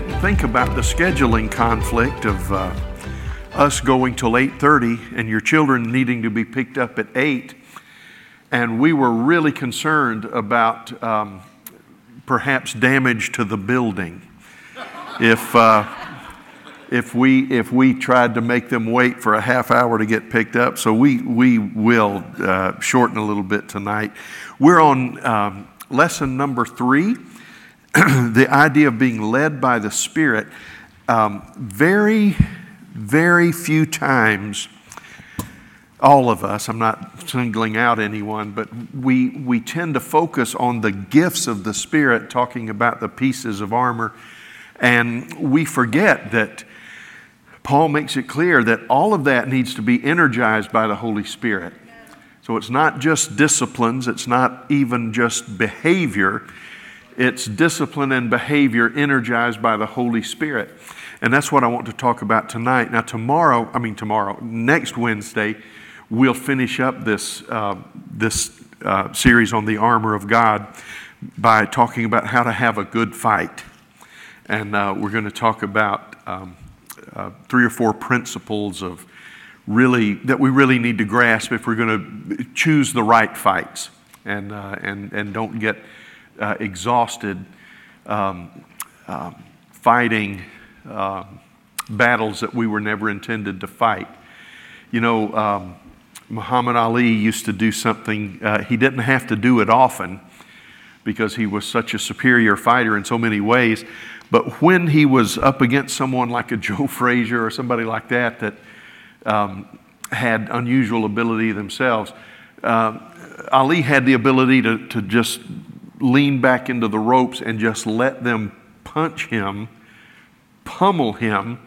didn't think about the scheduling conflict of uh, us going till 8.30 and your children needing to be picked up at 8 and we were really concerned about um, perhaps damage to the building if, uh, if, we, if we tried to make them wait for a half hour to get picked up. So we, we will uh, shorten a little bit tonight. We're on um, lesson number three the idea of being led by the Spirit. Um, very, very few times all of us, I'm not singling out anyone, but we, we tend to focus on the gifts of the Spirit, talking about the pieces of armor, and we forget that Paul makes it clear that all of that needs to be energized by the Holy Spirit. So it's not just disciplines, it's not even just behavior, it's discipline and behavior energized by the Holy Spirit. And that's what I want to talk about tonight. Now, tomorrow, I mean, tomorrow, next Wednesday, we'll finish up this, uh, this uh, series on the armor of God by talking about how to have a good fight. And uh, we're going to talk about um, uh, three or four principles of really that we really need to grasp if we're going to choose the right fights and, uh, and, and don't get uh, exhausted um, um fighting um, battles that we were never intended to fight. You know, um, Muhammad Ali used to do something, uh, he didn't have to do it often because he was such a superior fighter in so many ways. But when he was up against someone like a Joe Frazier or somebody like that that um, had unusual ability themselves, uh, Ali had the ability to, to just lean back into the ropes and just let them punch him, pummel him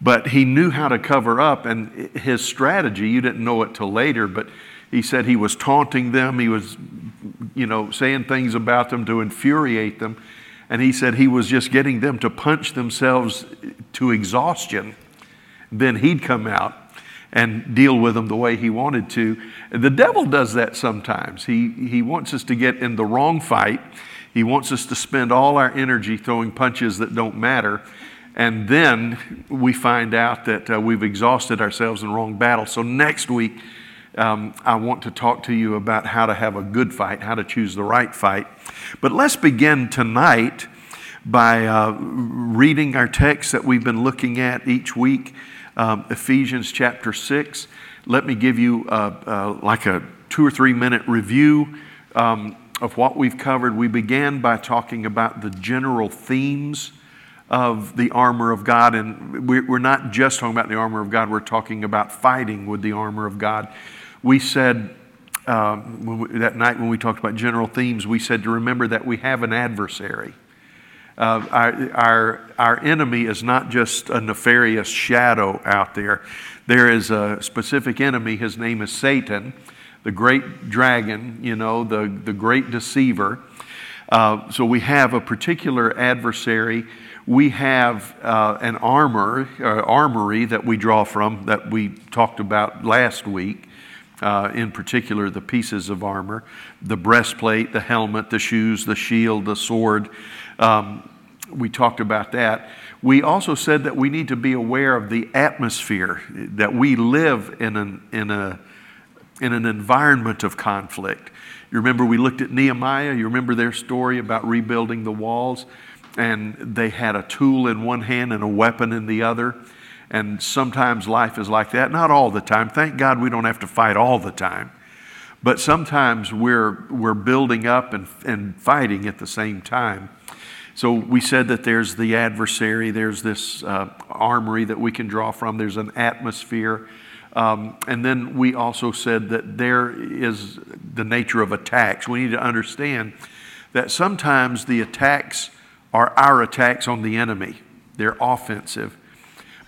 but he knew how to cover up, and his strategy, you didn't know it till later, but he said he was taunting them. He was, you know, saying things about them to infuriate them. And he said he was just getting them to punch themselves to exhaustion. Then he'd come out and deal with them the way he wanted to. The devil does that sometimes. He, he wants us to get in the wrong fight. He wants us to spend all our energy throwing punches that don't matter. And then we find out that uh, we've exhausted ourselves in the wrong battle. So next week, um, I want to talk to you about how to have a good fight, how to choose the right fight. But let's begin tonight by uh, reading our text that we've been looking at each week, um, Ephesians chapter 6. Let me give you uh, uh, like a two or three minute review um, of what we've covered. We began by talking about the general themes of the armor of God. And we're not just talking about the armor of God, we're talking about fighting with the armor of God. We said um, that night when we talked about general themes, we said to remember that we have an adversary. Uh, our, our, our enemy is not just a nefarious shadow out there. There is a specific enemy. His name is Satan, the great dragon, you know, the, the great deceiver. Uh, so we have a particular adversary we have uh, an armor, uh, armory that we draw from that we talked about last week. Uh, in particular, the pieces of armor the breastplate, the helmet, the shoes, the shield, the sword. Um, we talked about that. We also said that we need to be aware of the atmosphere, that we live in an, in a, in an environment of conflict. You remember we looked at Nehemiah, you remember their story about rebuilding the walls and they had a tool in one hand and a weapon in the other. And sometimes life is like that. Not all the time. Thank God we don't have to fight all the time. But sometimes we're, we're building up and, and fighting at the same time. So we said that there's the adversary, there's this uh, armory that we can draw from, there's an atmosphere. Um, and then we also said that there is the nature of attacks. We need to understand that sometimes the attacks are our attacks on the enemy. They're offensive.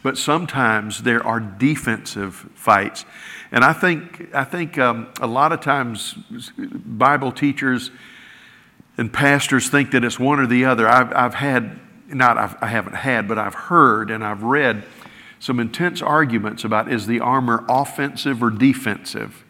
But sometimes there are defensive fights. And I think, I think um, a lot of times Bible teachers and pastors think that it's one or the other. I've, I've had, not I've, I haven't had, but I've heard and I've read some intense arguments about is the armor offensive or defensive?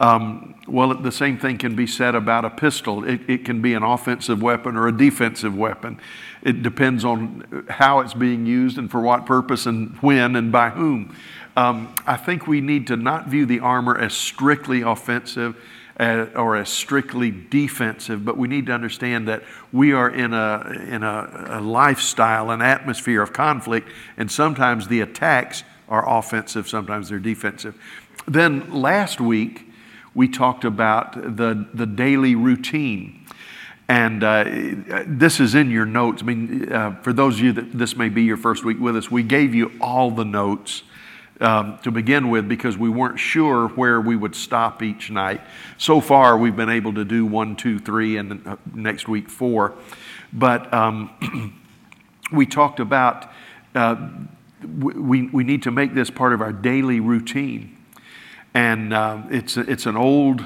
Um, well, the same thing can be said about a pistol. It, it, can be an offensive weapon or a defensive weapon. It depends on how it's being used and for what purpose and when and by whom. Um, I think we need to not view the armor as strictly offensive uh, or as strictly defensive, but we need to understand that we are in a, in a, a lifestyle, an atmosphere of conflict, and sometimes the attacks are offensive, sometimes they're defensive. Then last week, we talked about the, the daily routine. And uh, this is in your notes. I mean, uh, for those of you that this may be your first week with us, we gave you all the notes um, to begin with because we weren't sure where we would stop each night. So far, we've been able to do one, two, three, and uh, next week, four. But um, we talked about uh, we, we need to make this part of our daily routine. And uh, it's, it's, an old,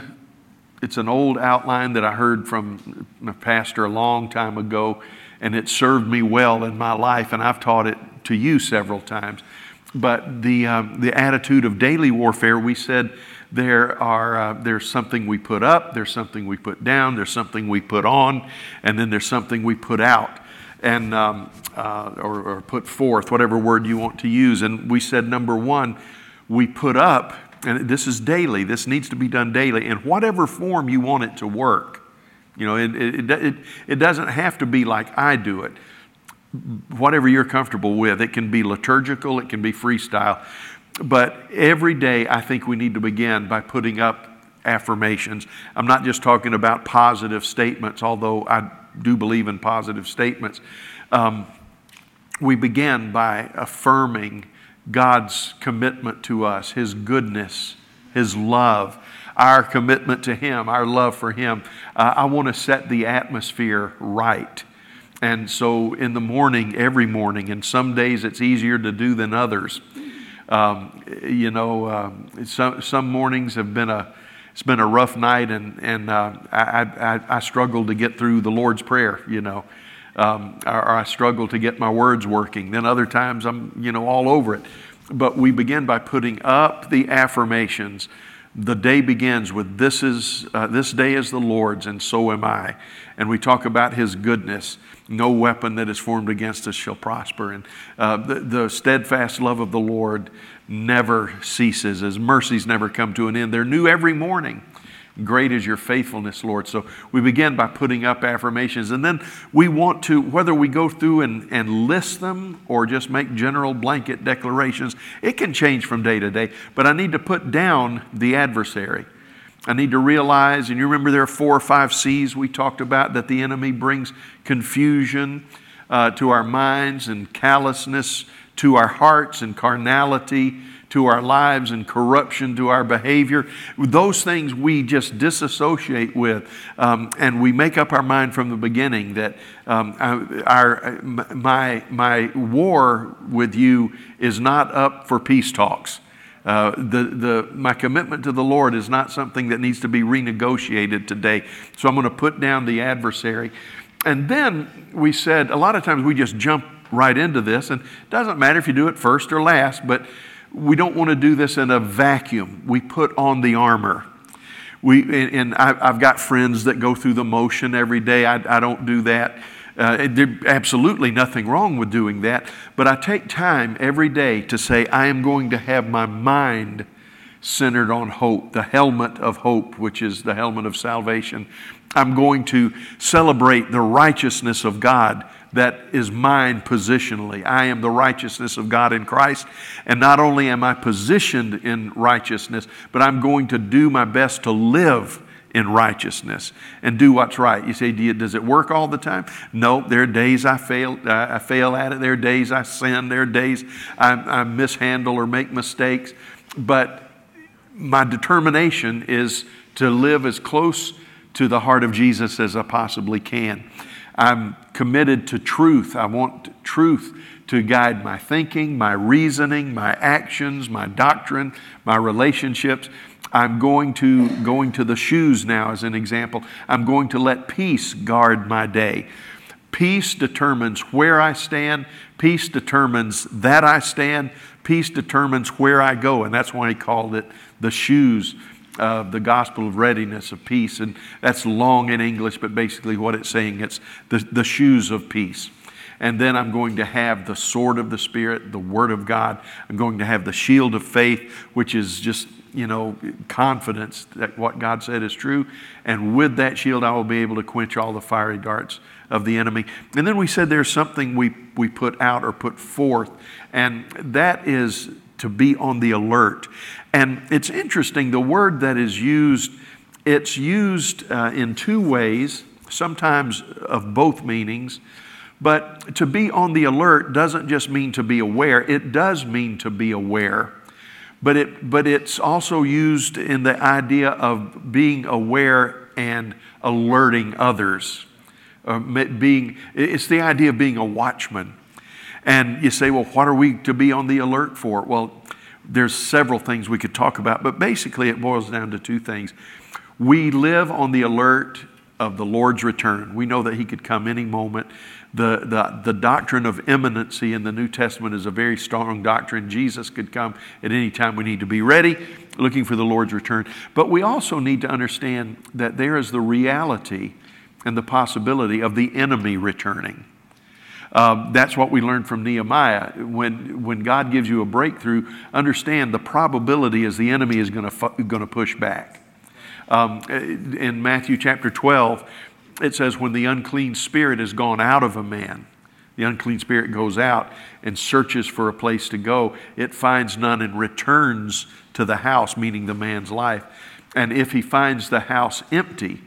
it's an old outline that I heard from my pastor a long time ago, and it served me well in my life, and I've taught it to you several times. But the, um, the attitude of daily warfare, we said there are, uh, there's something we put up, there's something we put down, there's something we put on, and then there's something we put out and um, uh, or, or, put forth, whatever word you want to use. And we said number one, we put up, and this is daily. This needs to be done daily in whatever form you want it to work. You know, it, it, it, it doesn't have to be like I do it whatever you're comfortable with. It can be liturgical, it can be freestyle. But every day, I think we need to begin by putting up affirmations. I'm not just talking about positive statements, although I do believe in positive statements. Um, we begin by affirming God's commitment to us, His goodness, His love, our commitment to Him, our love for Him. Uh, I want to set the atmosphere right. And so in the morning, every morning, and some days it's easier to do than others. Um, you know, uh, some, some mornings have been a, it's been a rough night, and, and uh, I, I, I struggle to get through the Lord's Prayer, you know. Um, or, or I struggle to get my words working. Then other times I'm, you know, all over it. But we begin by putting up the affirmations. The day begins with this is uh, this day is the lord's and so am i. And we talk about his goodness. No weapon that is formed against us shall prosper. And uh, the, the steadfast love of the lord never ceases. His mercies never come to an end. They're new every morning Great is your faithfulness, Lord. So we begin by putting up affirmations. And then we want to, whether we go through and, and list them or just make general blanket declarations, it can change from day to day. But I need to put down the adversary. I need to realize, and you remember there are four or five C's we talked about that the enemy brings confusion uh, to our minds and callousness to our hearts and carnality to our lives and corruption to our behavior. Those things we just disassociate with, um, and we make up our mind from the beginning that um, our, my, my war with you is not up for peace talks. Uh, the, the, my commitment to the Lord is not something that needs to be renegotiated today. So I'm going to put down the adversary. And then we said, a lot of times we just jump right into this, and it doesn't matter if you do it first or last, but we don't want to do this in a vacuum. We put on the armor. We, and I've got friends that go through the motion every day. I, I don't do that. Uh, there's absolutely nothing wrong with doing that. But I take time every day to say, I am going to have my mind centered on hope, the helmet of hope, which is the helmet of salvation. I'm going to celebrate the righteousness of God that is mine positionally. I am the righteousness of God in Christ. And not only am I positioned in righteousness, but I'm going to do my best to live in righteousness and do what's right. You say, does it work all the time? No, there are days I fail, uh, I fail at it. There are days I sin. There are days I, I mishandle or make mistakes. But my determination is to live as close to the heart of Jesus as I possibly can. I'm committed to truth. I want truth to guide my thinking, my reasoning, my actions, my doctrine, my relationships. I'm going to going to the shoes now as an example. I'm going to let peace guard my day. Peace determines where I stand. Peace determines that I stand. Peace determines where I go, and that's why he called it the shoes uh, the gospel of readiness, of peace. And that's long in English, but basically what it's saying, it's the, the shoes of peace. And then I'm going to have the sword of the Spirit, the Word of God. I'm going to have the shield of faith, which is just, you know, confidence that what God said is true. And with that shield, I will be able to quench all the fiery darts of the enemy. And then we said there's something we, we put out or put forth, and that is to be on the alert. And it's interesting, the word that is used, it's used uh, in two ways, sometimes of both meanings. But to be on the alert doesn't just mean to be aware, it does mean to be aware. But, it, but it's also used in the idea of being aware and alerting others. Uh, being, it's the idea of being a watchman. And you say, well, what are we to be on the alert for? Well, there's several things we could talk about, but basically it boils down to two things. We live on the alert of the Lord's return. We know that He could come any moment. The, the, the doctrine of imminency in the New Testament is a very strong doctrine. Jesus could come at any time. We need to be ready, looking for the Lord's return. But we also need to understand that there is the reality and the possibility of the enemy returning. Um, that's what we learned from Nehemiah. When, when God gives you a breakthrough, understand the probability is the enemy is going to push back. Um, in Matthew chapter 12, it says, When the unclean spirit has gone out of a man, the unclean spirit goes out and searches for a place to go. It finds none and returns to the house, meaning the man's life. And if he finds the house empty,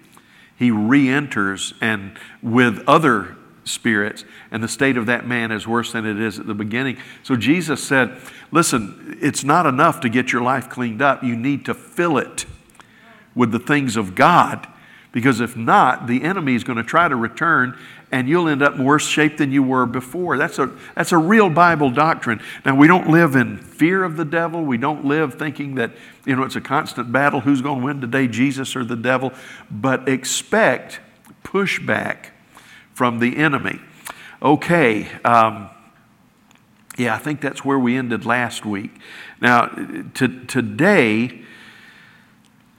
he re enters and with other spirits, and the state of that man is worse than it is at the beginning. So Jesus said, Listen, it's not enough to get your life cleaned up, you need to fill it with the things of God. Because if not, the enemy is going to try to return and you'll end up in worse shape than you were before. That's a, that's a real Bible doctrine. Now, we don't live in fear of the devil. We don't live thinking that, you know, it's a constant battle. Who's going to win today, Jesus or the devil? But expect pushback from the enemy. Okay. Um, yeah, I think that's where we ended last week. Now, to, today,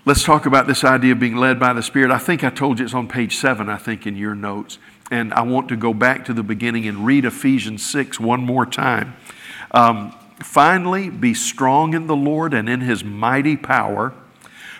let's talk about this idea of being led by the Spirit. I think I told you it's on page seven, I think, in your notes. And I want to go back to the beginning and read Ephesians 6 one more time. Um, Finally, be strong in the Lord and in his mighty power.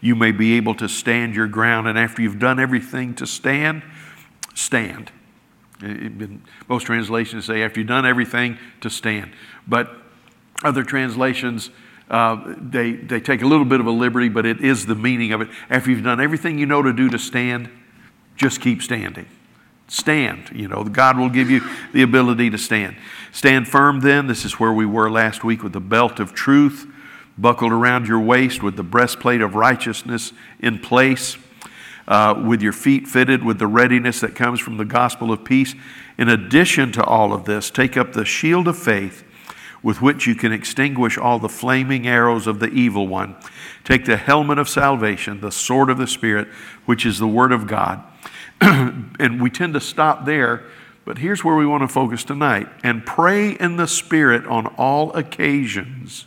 you may be able to stand your ground. And after you've done everything to stand, stand. Most translations say, after you've done everything to stand. But other translations, uh, they, they take a little bit of a liberty, but it is the meaning of it. After you've done everything you know to do to stand, just keep standing. Stand. You know, God will give you the ability to stand. Stand firm then. This is where we were last week with the belt of truth buckled around your waist with the breastplate of righteousness in place, uh, with your feet fitted with the readiness that comes from the gospel of peace. In addition to all of this, take up the shield of faith with which you can extinguish all the flaming arrows of the evil one. Take the helmet of salvation, the sword of the Spirit, which is the Word of God. and we tend to stop there, but here's where we want to focus tonight. And pray in the Spirit on all occasions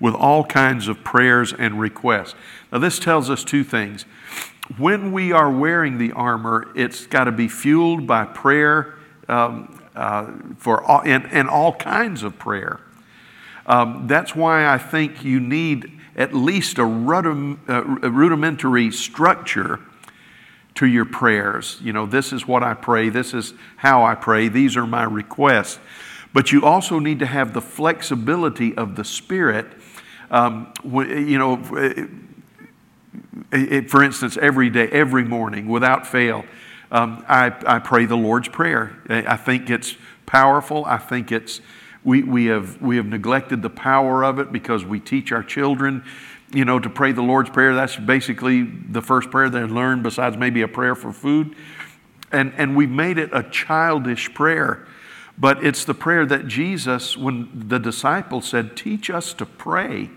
with all kinds of prayers and requests. Now, this tells us two things. When we are wearing the armor, it's got to be fueled by prayer um, uh, for all, and, and, all kinds of prayer. Um, that's why I think you need at least a, rudim, uh, a rudimentary structure to your prayers. You know, this is what I pray, this is how I pray, these are my requests. But you also need to have the flexibility of the Spirit um, you know, it, it, eh, eh, eh, for instance, every day, every morning, without fail, um, I, I pray the Lord's Prayer. I think it's powerful. I think it's we, we, have, we have neglected the power of it because we teach our children you know, to pray the Lord's Prayer. That's basically the first prayer they learn, besides maybe a prayer for food. And, and we've made it a childish prayer. But it's the prayer that Jesus, when the disciples said, Teach us to pray,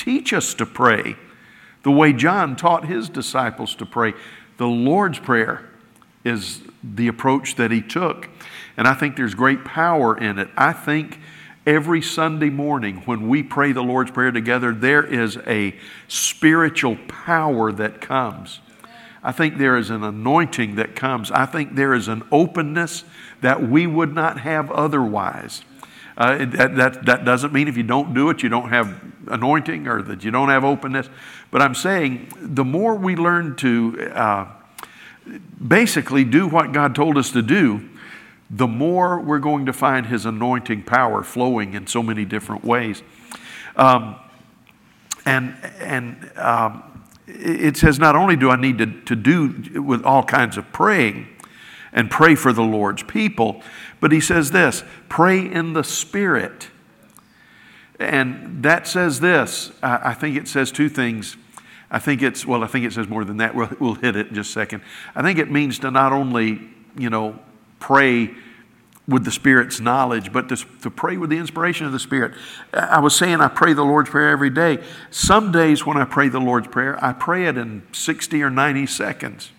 teach us to pray, the way John taught his disciples to pray. The Lord's Prayer is the approach that he took. And I think there's great power in it. I think every Sunday morning when we pray the Lord's Prayer together, there is a spiritual power that comes. I think there is an anointing that comes. I think there is an openness that we would not have otherwise. Uh, that, that, doesn't mean if you don't do it, you don't have anointing or that you don't have openness. But I'm saying the more we learn to uh, basically do what God told us to do, the more we're going to find His anointing power flowing in so many different ways. Um, and and um, it says, not only do I need to, to do with all kinds of praying and pray for the Lord's people, but he says this pray in the Spirit. And that says this I, think it says two things. I think it's, well, I think it says more than that. We'll, we'll hit it in just a second. I think it means to not only, you know, pray with the Spirit's knowledge, but to, to pray with the inspiration of the Spirit. I was saying I pray the Lord's Prayer every day. Some days when I pray the Lord's Prayer, I pray it in 60 or 90 seconds.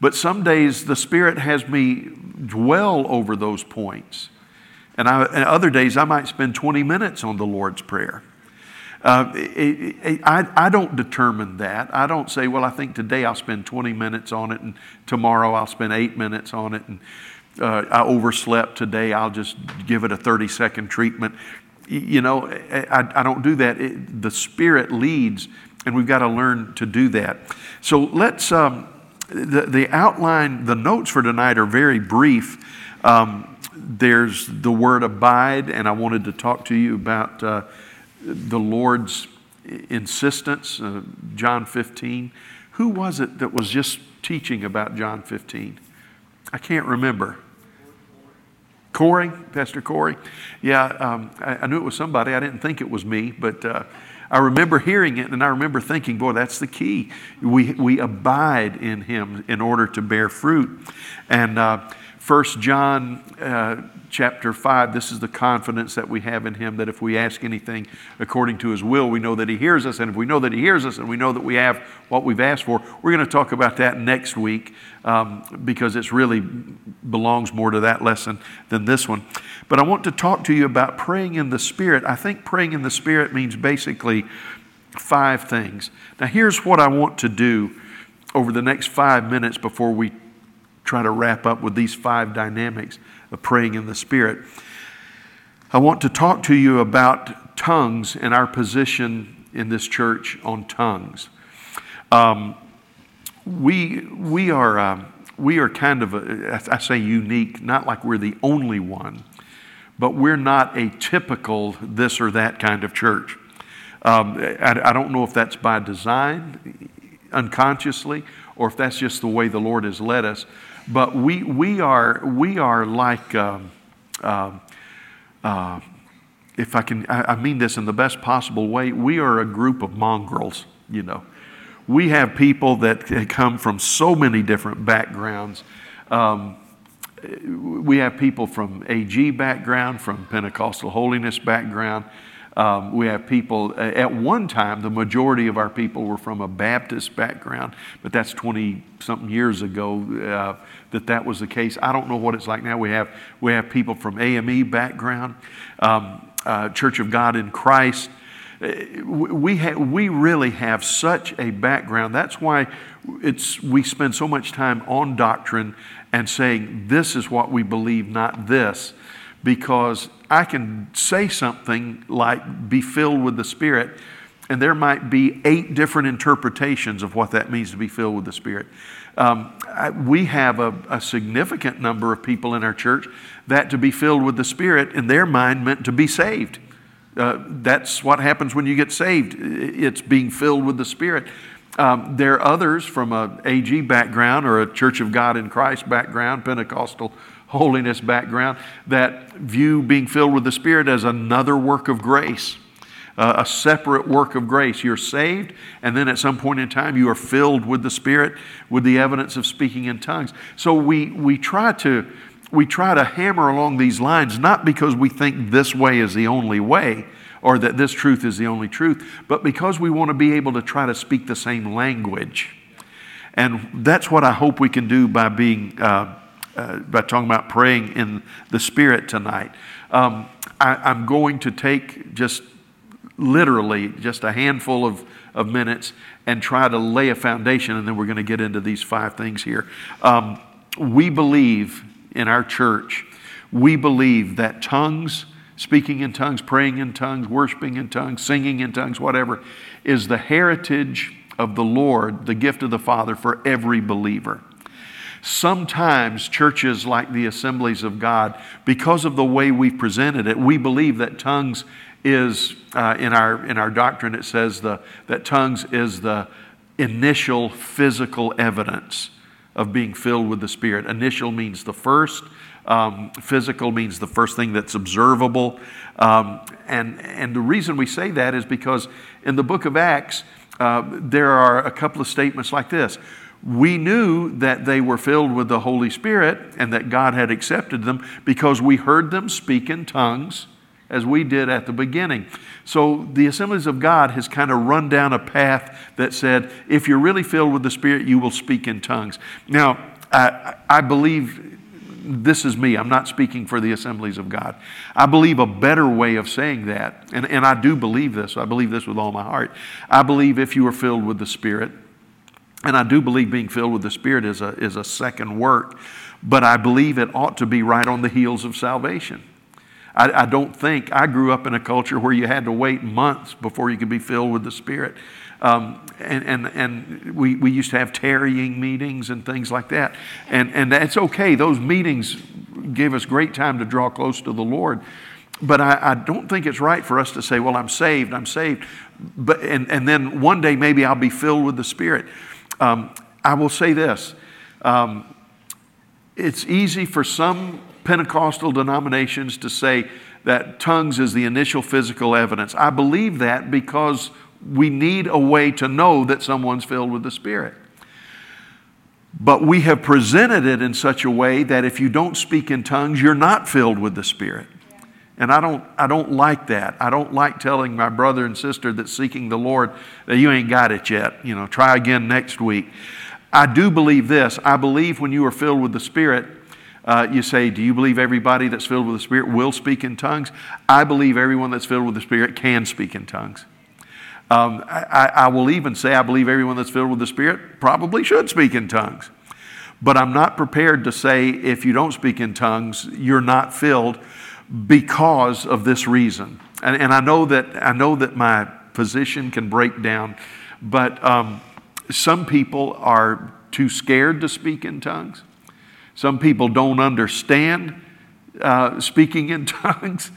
But some days the Spirit has me dwell over those points. And, I, and other days I might spend 20 minutes on the Lord's Prayer. Uh, it, it, I, I don't determine that. I don't say, well, I think today I'll spend 20 minutes on it, and tomorrow I'll spend eight minutes on it. And uh, I overslept today, I'll just give it a 30 second treatment. You know, I, I don't do that. It, the Spirit leads, and we've got to learn to do that. So let's, um, the, the outline, the notes for tonight are very brief. Um, there's the word abide, and I wanted to talk to you about uh, the Lord's insistence, uh, John 15. Who was it that was just teaching about John 15? I can't remember. Corey, Pastor Corey. Yeah, um, I, I, knew it was somebody. I didn't think it was me, but uh, I remember hearing it and I remember thinking, boy, that's the key. We, we abide in Him in order to bear fruit. And uh, 1 John uh, chapter 5, this is the confidence that we have in Him that if we ask anything according to His will, we know that He hears us. And if we know that He hears us and we know that we have what we've asked for, we're going to talk about that next week um, because it really belongs more to that lesson than this one. But I want to talk to you about praying in the Spirit. I think praying in the Spirit means basically five things. Now, here's what I want to do over the next five minutes before we try to wrap up with these five dynamics of praying in the Spirit. I want to talk to you about tongues and our position in this church on tongues. Um, we, we, are, uh, we are kind of, a, I say unique, not like we're the only one, but we're not a typical this or that kind of church. Um, I, I don't know if that's by design, unconsciously, or if that's just the way the Lord has led us. But we, we, are, we are like, um, uh, uh, if I can, I, I mean this in the best possible way, we are a group of mongrels, you know. We have people that come from so many different backgrounds. Um, we have people from AG background, from Pentecostal holiness background. Um, we have people, uh, at one time, the majority of our people were from a Baptist background, but that's 20 something years ago uh, that that was the case. I don't know what it's like now. We have, we have people from AME background, um, uh, Church of God in Christ. Uh, we, ha- we really have such a background. That's why it's, we spend so much time on doctrine and saying, this is what we believe, not this because I can say something like be filled with the Spirit, and there might be eight different interpretations of what that means to be filled with the Spirit. Um, I, we have a, a, significant number of people in our church that to be filled with the Spirit in their mind meant to be saved. Uh, that's what happens when you get saved. It's being filled with the Spirit. Um, there are others from a AG background or a Church of God in Christ background, Pentecostal holiness background that view being filled with the Spirit as another work of grace. uh, a separate work of grace. You're saved, and then at some point in time, you are filled with the Spirit with the evidence of speaking in tongues. So we, we try to. We try to hammer along these lines not because we think this way is the only way or that this truth is the only truth, but because we want to be able to try to speak the same language. And that's what I hope we can do by being, uh, uh, by talking about praying in the Spirit tonight. Um, I, am going to take just literally just a handful of, of minutes and try to lay a foundation, and then we're going to get into these five things here. Um, we believe in our church, we believe that tongues, speaking in tongues, praying in tongues, worshiping in tongues, singing in tongues, whatever, is the heritage of the Lord, the gift of the Father for every believer. Sometimes churches like the Assemblies of God, because of the way we've presented it, we believe that tongues is, uh, in, our, in our doctrine, it says the, that tongues is the initial physical evidence of being filled with the Spirit. Initial means the first, um, physical means the first thing that's observable. Um, and, and the reason we say that is because in the book of Acts, uh, there are a couple of statements like this. We knew that they were filled with the Holy Spirit and that God had accepted them because we heard them speak in tongues as we did at the beginning. So the Assemblies of God has kind of run down a path that said, if you're really filled with the Spirit, you will speak in tongues. Now, I, I believe this is me. I'm not speaking for the assemblies of God. I believe a better way of saying that, and, and I do believe this, I believe this with all my heart. I believe if you are filled with the Spirit, and I do believe being filled with the Spirit is a, is a second work, but I believe it ought to be right on the heels of salvation. I, I don't think, I grew up in a culture where you had to wait months before you could be filled with the Spirit. Um, and and, and we, we used to have tarrying meetings and things like that. And, and that's okay. Those meetings gave us great time to draw close to the Lord. But I, I don't think it's right for us to say, well, I'm saved, I'm saved. But, and, and then one day maybe I'll be filled with the Spirit. Um, I will say this um, it's easy for some Pentecostal denominations to say that tongues is the initial physical evidence. I believe that because we need a way to know that someone's filled with the Spirit. But we have presented it in such a way that if you don't speak in tongues, you're not filled with the Spirit. And I don't, I don't like that. I don't like telling my brother and sister that's seeking the Lord that you ain't got it yet. You know, try again next week. I do believe this. I believe when you are filled with the Spirit, uh, you say, Do you believe everybody that's filled with the Spirit will speak in tongues? I believe everyone that's filled with the Spirit can speak in tongues. Um, I, I will even say I believe everyone that's filled with the Spirit probably should speak in tongues. But I'm not prepared to say if you don't speak in tongues, you're not filled because of this reason. And, and I, know that, I know that my position can break down, but um, some people are too scared to speak in tongues. Some people don't understand uh, speaking in tongues.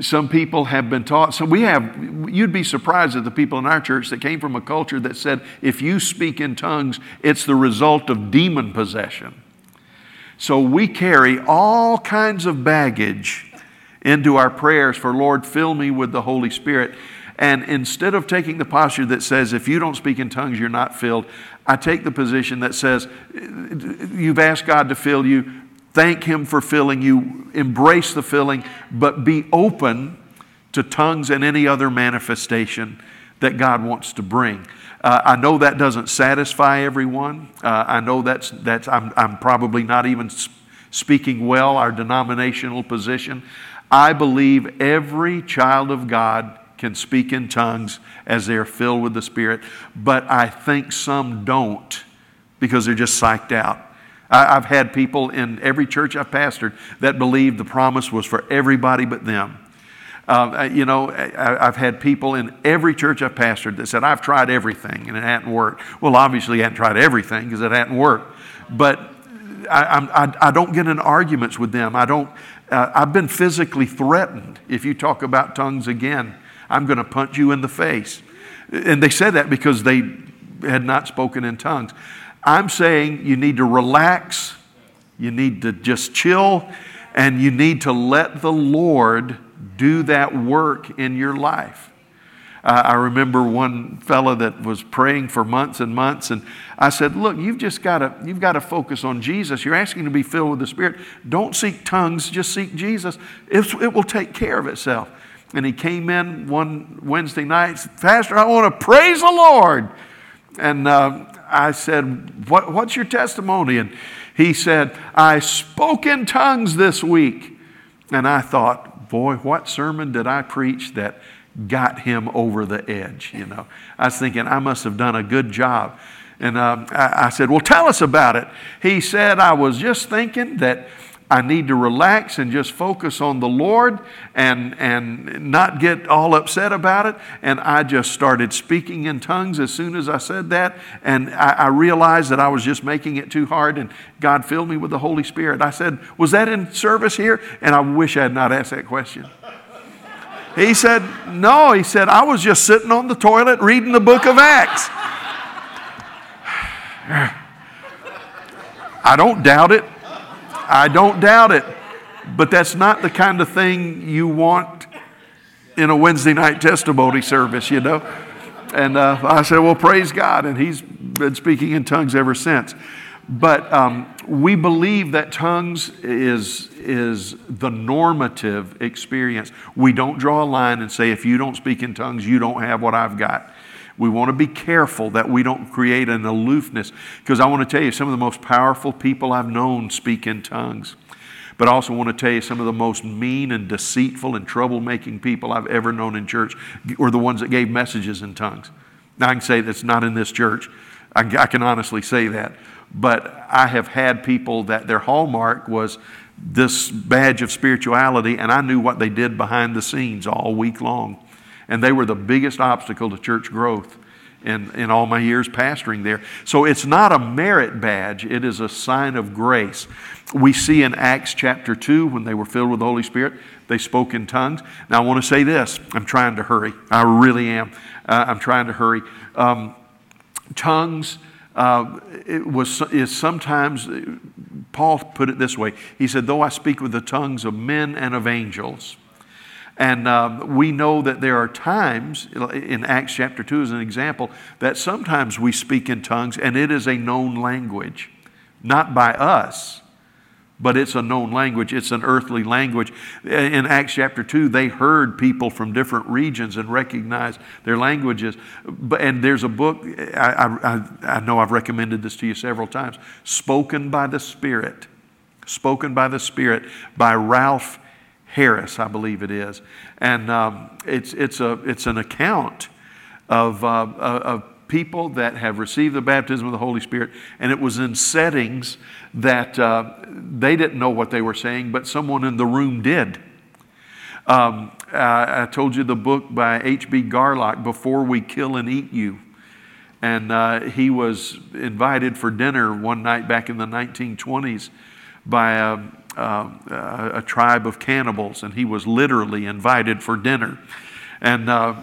Some people have been taught. So we have, you'd be surprised at the people in our church that came from a culture that said if you speak in tongues, it's the result of demon possession. So we carry all kinds of baggage into our prayers for, Lord, fill me with the Holy Spirit. And instead of taking the posture that says, if you don't speak in tongues, you're not filled, I take the position that says, you've asked God to fill you, Thank Him for filling you, embrace the filling, but be open to tongues and any other manifestation that God wants to bring. Uh, I know that doesn't satisfy everyone. Uh, I know that's, that's I'm, I'm probably not even speaking well our denominational position. I believe every child of God can speak in tongues as they're filled with the Spirit, but I think some don't because they're just psyched out. I, have had people in every church I've pastored that believed the promise was for everybody but them. Uh, you know, I, have had people in every church I've pastored that said, I've tried everything and it hadn't worked. Well, obviously, you hadn't tried everything because it hadn't worked. But I, I, I, don't get in arguments with them. I don't, uh, I've been physically threatened. If you talk about tongues again, I'm going to punch you in the face. And they said that because they had not spoken in tongues. I'm saying you need to relax, you need to just chill, and you need to let the Lord do that work in your life. Uh, I remember one fella that was praying for months and months, and I said, "Look, you've just got to you've got to focus on Jesus. You're asking to be filled with the Spirit. Don't seek tongues, just seek Jesus. It, it will take care of itself." And he came in one Wednesday night, Pastor, I want to praise the Lord. And uh, I said, what, What's your testimony? And he said, I spoke in tongues this week. And I thought, boy, what sermon did I preach that got him over the edge? You know, I was thinking I must have done a good job. And uh, I, I said, Well, tell us about it. He said, I was just thinking that I need to relax and just focus on the Lord and, and not get all upset about it. And I just started speaking in tongues as soon as I said that. And I, I realized that I was just making it too hard, and God filled me with the Holy Spirit. I said, Was that in service here? And I wish I had not asked that question. He said, No. He said, I was just sitting on the toilet reading the book of Acts. I don't doubt it. I don't doubt it. But that's not the kind of thing you want in a Wednesday night testimony service, you know. And uh, I said, Well, praise God. And he's been speaking in tongues ever since. But um, we believe that tongues is, is the normative experience. We don't draw a line and say, if you don't speak in tongues, you don't have what I've got. We want to be careful that we don't create an aloofness because I want to tell you some of the most powerful people I've known speak in tongues. But I also want to tell you some of the most mean and deceitful and troublemaking people I've ever known in church were the ones that gave messages in tongues. Now, I can say that's not in this church. I, I can honestly say that. But I have had people that their hallmark was this badge of spirituality, and I knew what they did behind the scenes all week long. And they were the biggest obstacle to church growth in, in all my years pastoring there. So it's not a merit badge, it is a sign of grace. We see in Acts chapter 2, when they were filled with the Holy Spirit, they spoke in tongues. Now, I want to say this I'm trying to hurry. I really am. Uh, I'm trying to hurry. Um, tongues. Uh, was is sometimes Paul put it this way. He said, "Though I speak with the tongues of men and of angels, and um, we know that there are times, in Acts chapter 2 as an example, that sometimes we speak in tongues and it is a known language. Not by us, but it's a known language. It's an earthly language. In Acts chapter 2, they heard people from different regions and recognized their languages. And there's a book, I, I, I know I've recommended this to you several times, Spoken by the Spirit. Spoken by the Spirit by Ralph Harris, I believe it is. And um, it's, it's, a, it's an account of, uh, of people that have received the baptism of the Holy Spirit, and it was in settings that uh, they didn't know what they were saying, but someone in the room did. Um, I, I told you the book by H.B. Garlock, Before We Kill and Eat You. And uh, he was invited for dinner one night back in the 1920s by a, uh, a tribe of cannibals, and he was literally invited for dinner. And uh,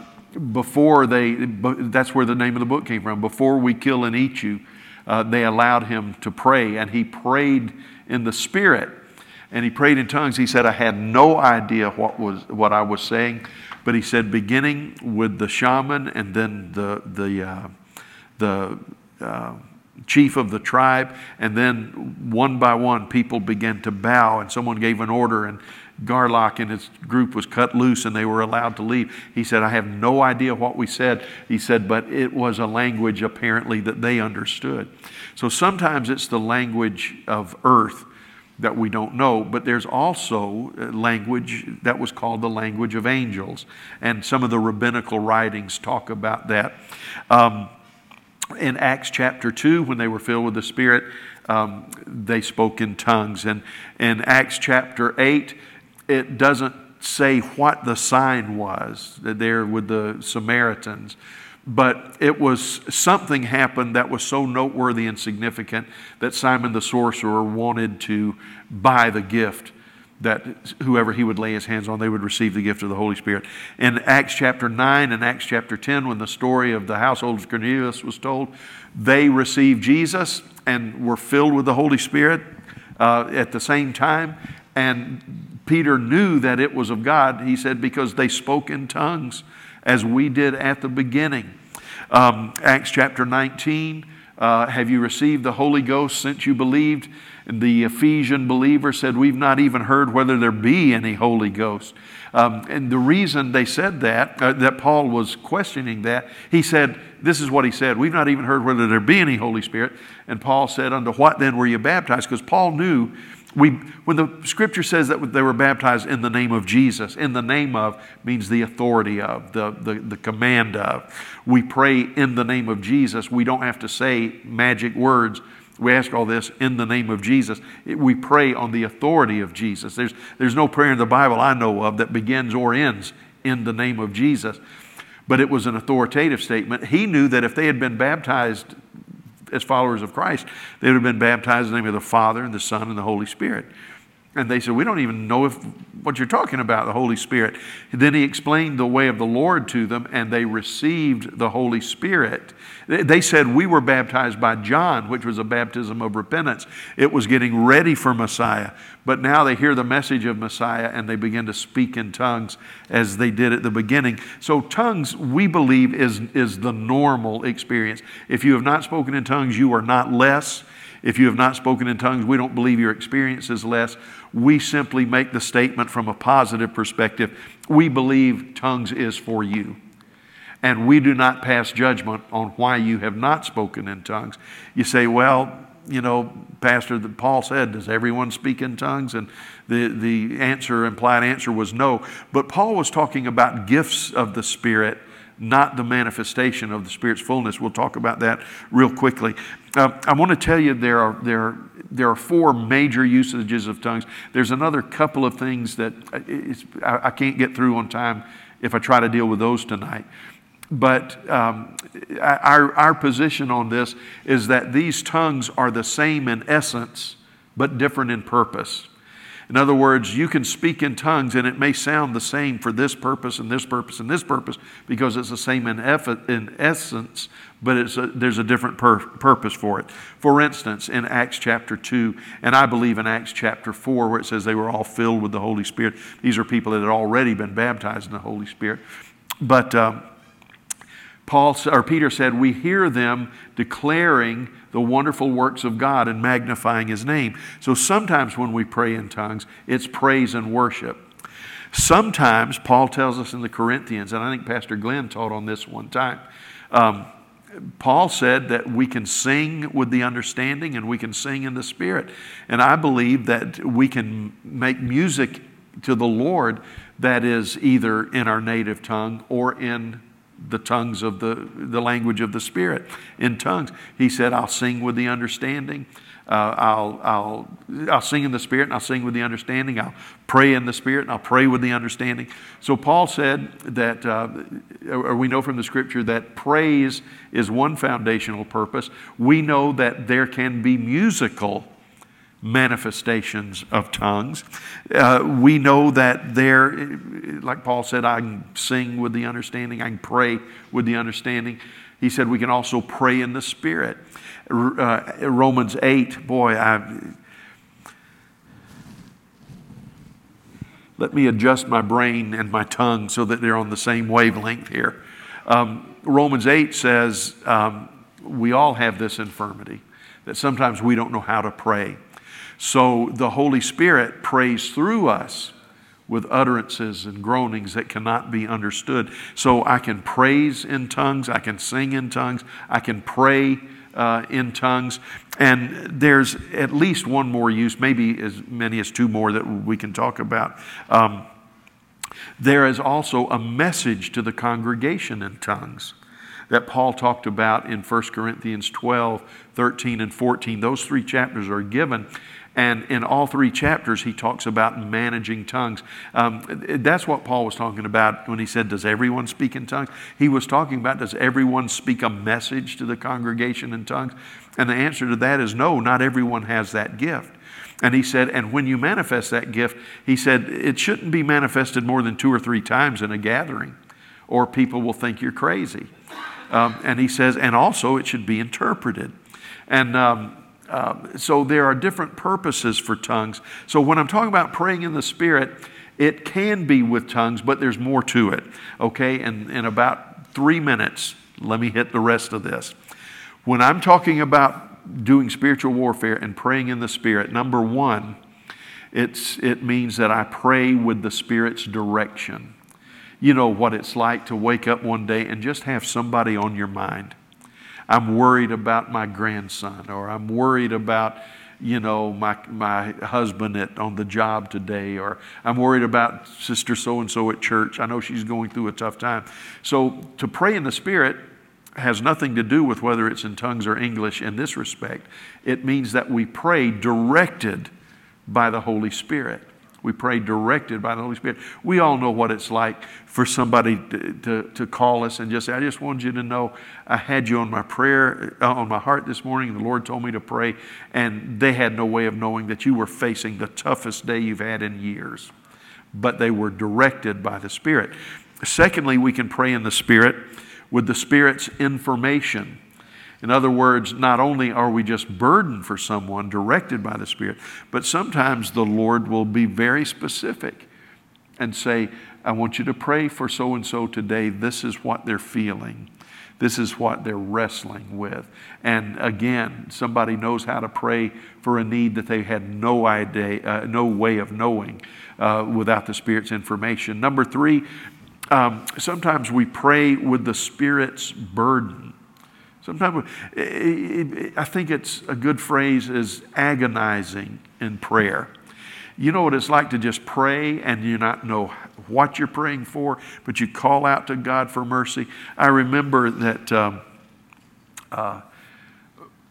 before they, that's where the name of the book came from. Before we kill and eat you, uh, they allowed him to pray, and he prayed in the Spirit. And he prayed in tongues. He said, I had no idea what, was, what I was saying, but he said, beginning with the shaman and then the, the, uh, the uh, chief of the tribe, and then one by one people began to bow, and someone gave an order, and Garlock and his group was cut loose and they were allowed to leave. He said, I have no idea what we said. He said, but it was a language apparently that they understood. So sometimes it's the language of earth that we don't know, but there's also language that was called the language of angels. And some of the rabbinical writings talk about that. Um, in Acts chapter 2, when they were filled with the Spirit, um, they spoke in tongues. And in Acts chapter 8, it doesn't say what the sign was there with the Samaritans, but it was something happened that was so noteworthy and significant that Simon the sorcerer wanted to buy the gift that whoever he would lay his hands on, they would receive the gift of the Holy Spirit. In Acts chapter 9 and Acts chapter 10, when the story of the household of Cornelius was told, they received Jesus and were filled with the Holy Spirit uh, at the same time. And Peter knew that it was of God, he said, because they spoke in tongues as we did at the beginning. Um, Acts chapter 19. Uh, have you received the Holy Ghost since you believed? And the Ephesian believer said, We've not even heard whether there be any Holy Ghost. Um, and the reason they said that, uh, that Paul was questioning that, he said, This is what he said, We've not even heard whether there be any Holy Spirit. And Paul said, Unto what then were you baptized? Because Paul knew we, when the scripture says that they were baptized in the name of Jesus, in the name of means the authority of, the, the, the command of. We pray in the name of Jesus. We don't have to say magic words. We ask all this in the name of Jesus. We pray on the authority of Jesus. There's, there's no prayer in the Bible I know of that begins or ends in the name of Jesus. But it was an authoritative statement. He knew that if they had been baptized as followers of Christ, they would have been baptized in the name of the Father and the Son and the Holy Spirit. And they said, We don't even know if what you're talking about, the Holy Spirit. then he explained the way of the Lord to them, and they received the Holy Spirit. They said, We were baptized by John, which was a baptism of repentance. It was getting ready for Messiah. But now they hear the message of Messiah and they begin to speak in tongues as they did at the beginning. So, tongues, we believe, is, is the normal experience. If you have not spoken in tongues, you are not less. If you have not spoken in tongues, we don't believe your experience is less. We simply make the statement from a positive perspective. We believe tongues is for you. And we do not pass judgment on why you have not spoken in tongues. You say, well, you know, Pastor, Paul said, does everyone speak in tongues? And the, the answer, implied answer was no. But Paul was talking about gifts of the Spirit not the manifestation of the Spirit's fullness. We'll talk about that real quickly. Uh, I want to tell you there are, there, there are four major usages of tongues. There's another couple of things that uh, I, I, can't get through on time if I try to deal with those tonight. But um, our, our position on this is that these tongues are the same in essence, but different in purpose. In other words, you can speak in tongues and it may sound the same for this purpose and this purpose and this purpose because it's the same in, effort, in essence, but a, there's a different pur- purpose for it. For instance, in Acts chapter 2, and I believe in Acts chapter 4, where it says they were all filled with the Holy Spirit, these are people that had already been baptized in the Holy Spirit. But um, Paul or Peter said, We hear them declaring the wonderful works of God and magnifying His name. So sometimes when we pray in tongues, it's praise and worship. Sometimes, Paul tells us in the Corinthians, and I think Pastor Glenn taught on this one time. Um, Paul said that we can sing with the understanding and we can sing in the Spirit. And I believe that we can make music to the Lord that is either in our native tongue or in the tongues of the, the language of the Spirit in tongues. He said, I'll sing with the understanding. Uh, I'll, I'll, I'll sing in the Spirit and I'll sing with the understanding. I'll pray in the Spirit and I'll pray with the understanding. So Paul said that, uh, or we know from the Scripture that praise is one foundational purpose. We know that there can be musical manifestations of tongues. Uh, we know that there, like Paul said, I can sing with the understanding, I can pray with the understanding. He said we can also pray in the Spirit. Uh, Romans 8, boy, I. Let me adjust my brain and my tongue so that they're on the same wavelength here. Um, Romans 8 says um, we all have this infirmity, that sometimes we don't know how to pray. So the Holy Spirit prays through us with utterances and groanings that cannot be understood. So I can praise in tongues, I can sing in tongues, I can pray uh, in tongues. And there's at least one more use, maybe as many as two more that we can talk about. Um, there is also a message to the congregation in tongues that Paul talked about in 1 Corinthians 12, 13, and 14. Those three chapters are given and in all three chapters, he talks about managing tongues. Um, that's what Paul was talking about when he said, Does everyone speak in tongues? He was talking about, Does everyone speak a message to the congregation in tongues? And the answer to that is no, not everyone has that gift. And he said, and when you manifest that gift, he said, it shouldn't be manifested more than two or three times in a gathering, or people will think you're crazy. Um, and he says, and also it should be interpreted. And um, um, so there are different purposes for tongues. So when I'm talking about praying in the Spirit, It can be with tongues, but there's more to it. Okay, and in about three minutes, let me hit the rest of this. When I'm talking about doing spiritual warfare and praying in the Spirit, number one, it's, it means that I pray with the Spirit's direction. You know what it's like to wake up one day and just have somebody on your mind. I'm worried about my grandson, or I'm worried about, you know, my, my husband at, on the job today, or I'm worried about sister so and so at church. I know she's going through a tough time. So to pray in the Spirit has nothing to do with whether it's in tongues or English in this respect. It means that we pray directed by the Holy Spirit. We pray directed by the Holy Spirit. We all know what it's like for somebody to, to, to, call us and just say, I just wanted you to know I had you on my prayer, uh, on my heart this morning. The Lord told me to pray. And they had no way of knowing that you were facing the toughest day you've had in years. But they were directed by the Spirit. Secondly, we can pray in the Spirit with the Spirit's information. In other words, not only are we just burdened for someone directed by the Spirit, but sometimes the Lord will be very specific and say, I want you to pray for so and so today. This is what they're feeling. This is what they're wrestling with. And again, somebody knows how to pray for a need that they had no idea, uh, no way of knowing uh, without the Spirit's information. Number three, um, sometimes we pray with the Spirit's burden. Sometimes I think it's a good phrase is agonizing in prayer. You know what it's like to just pray and you not know what you're praying for, but you call out to God for mercy. I remember that um, uh,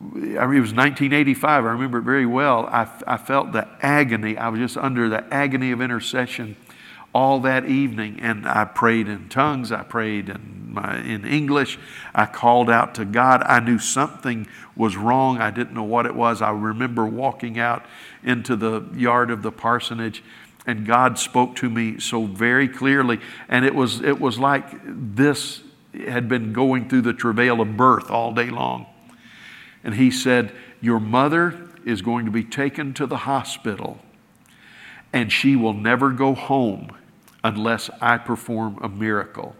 it was 1985. I remember it very well. I, I felt the agony. I was just under the agony of intercession all that evening, and I prayed in tongues. I prayed in, my, in English. I called out to God. I knew something was wrong. I didn't know what it was. I remember walking out into the yard of the parsonage, and God spoke to me so very clearly. And it was, it was like this had been going through the travail of birth all day long. And He said, Your mother is going to be taken to the hospital and she will never go home unless I perform a miracle.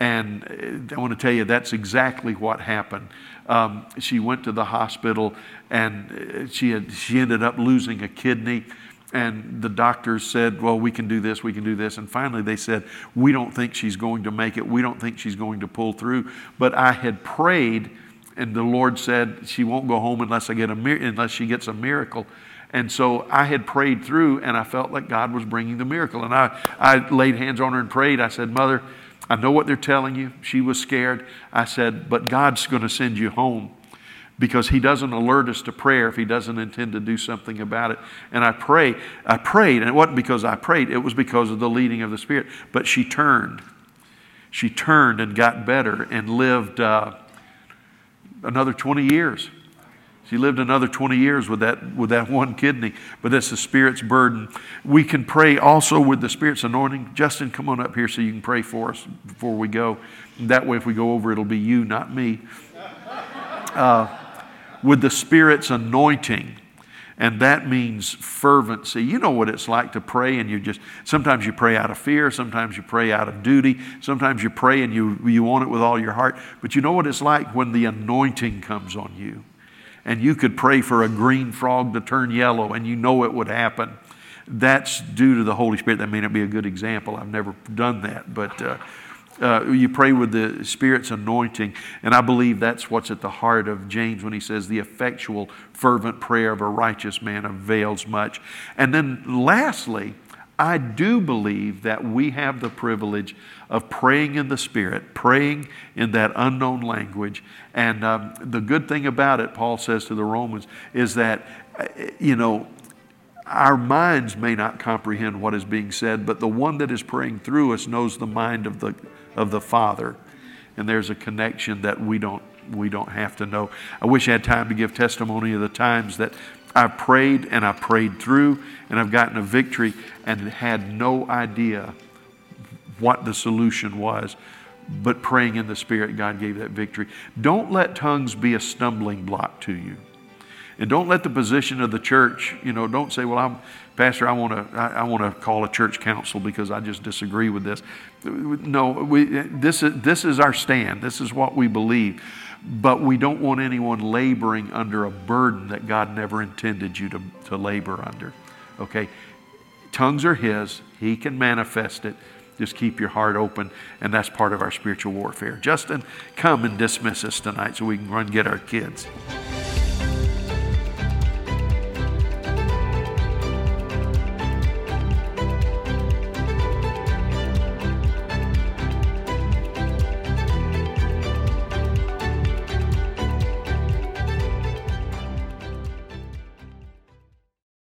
And uh, I want to tell you, that's exactly what happened. Um, she went to the hospital and uh, she, had, she ended up losing a kidney. And the doctors said, Well, we can do this, we can do this. And finally they said, We don't think she's going to make it. We don't think she's going to pull through. But I had prayed, and the Lord said, She won't go home unless, I get a, unless she gets a miracle. And so I had prayed through and I felt like God was bringing the miracle. And I, I laid hands on her and prayed. I said, Mother, I know what they're telling you. She was scared. I said, But God's going to send you home because He doesn't alert us to prayer if He doesn't intend to do something about it. And I pray, I prayed, and it wasn't because I prayed, it was because of the leading of the Spirit. But she turned. She turned and got better and lived uh, another 20 years. She lived another 20 years with that, with that one kidney, but that's the Spirit's burden. We can pray also with the Spirit's anointing. Justin, come on up here so you can pray for us before we go. That way, if we go over, it'll be you, not me. Uh, with the Spirit's anointing. And that means fervency. You know what it's like to pray, and you just sometimes you pray out of fear, sometimes you pray out of duty, sometimes you pray and you, you want it with all your heart. But you know what it's like when the anointing comes on you and you could pray for a green frog to turn yellow and you know it would happen. That's due to the Holy Spirit. That may not be a good example. I've never done that, but uh, uh, you pray with the Spirit's anointing. And I believe that's what's at the heart of James when he says, The effectual, fervent prayer of a righteous man avails much. And then lastly, I do believe that we have the privilege of praying in the Spirit, praying in that unknown language. And um, the good thing about it, Paul says to the Romans, is that, you know, our minds may not comprehend what is being said, but the one that is praying through us knows the mind of the, of the Father. And there's a connection that we don't, we don't have to know. I wish I had time to give testimony of the times that I've prayed and I prayed through and I've gotten a victory and had no idea what the solution was. But praying in the Spirit, God gave that victory. Don't let tongues be a stumbling block to you. And don't let the position of the church, you know, don't say, well, I'm, Pastor, I want to, I, I want to call a church council because I just disagree with this. No, we, this, is, this is our stand. This is what we believe. But we don't want anyone laboring under a burden that God never intended you to, to labor under. Okay? Tongues are His, He can manifest it. Just keep your heart open, and that's part of our spiritual warfare. Justin, come and dismiss us tonight so we can run get our kids.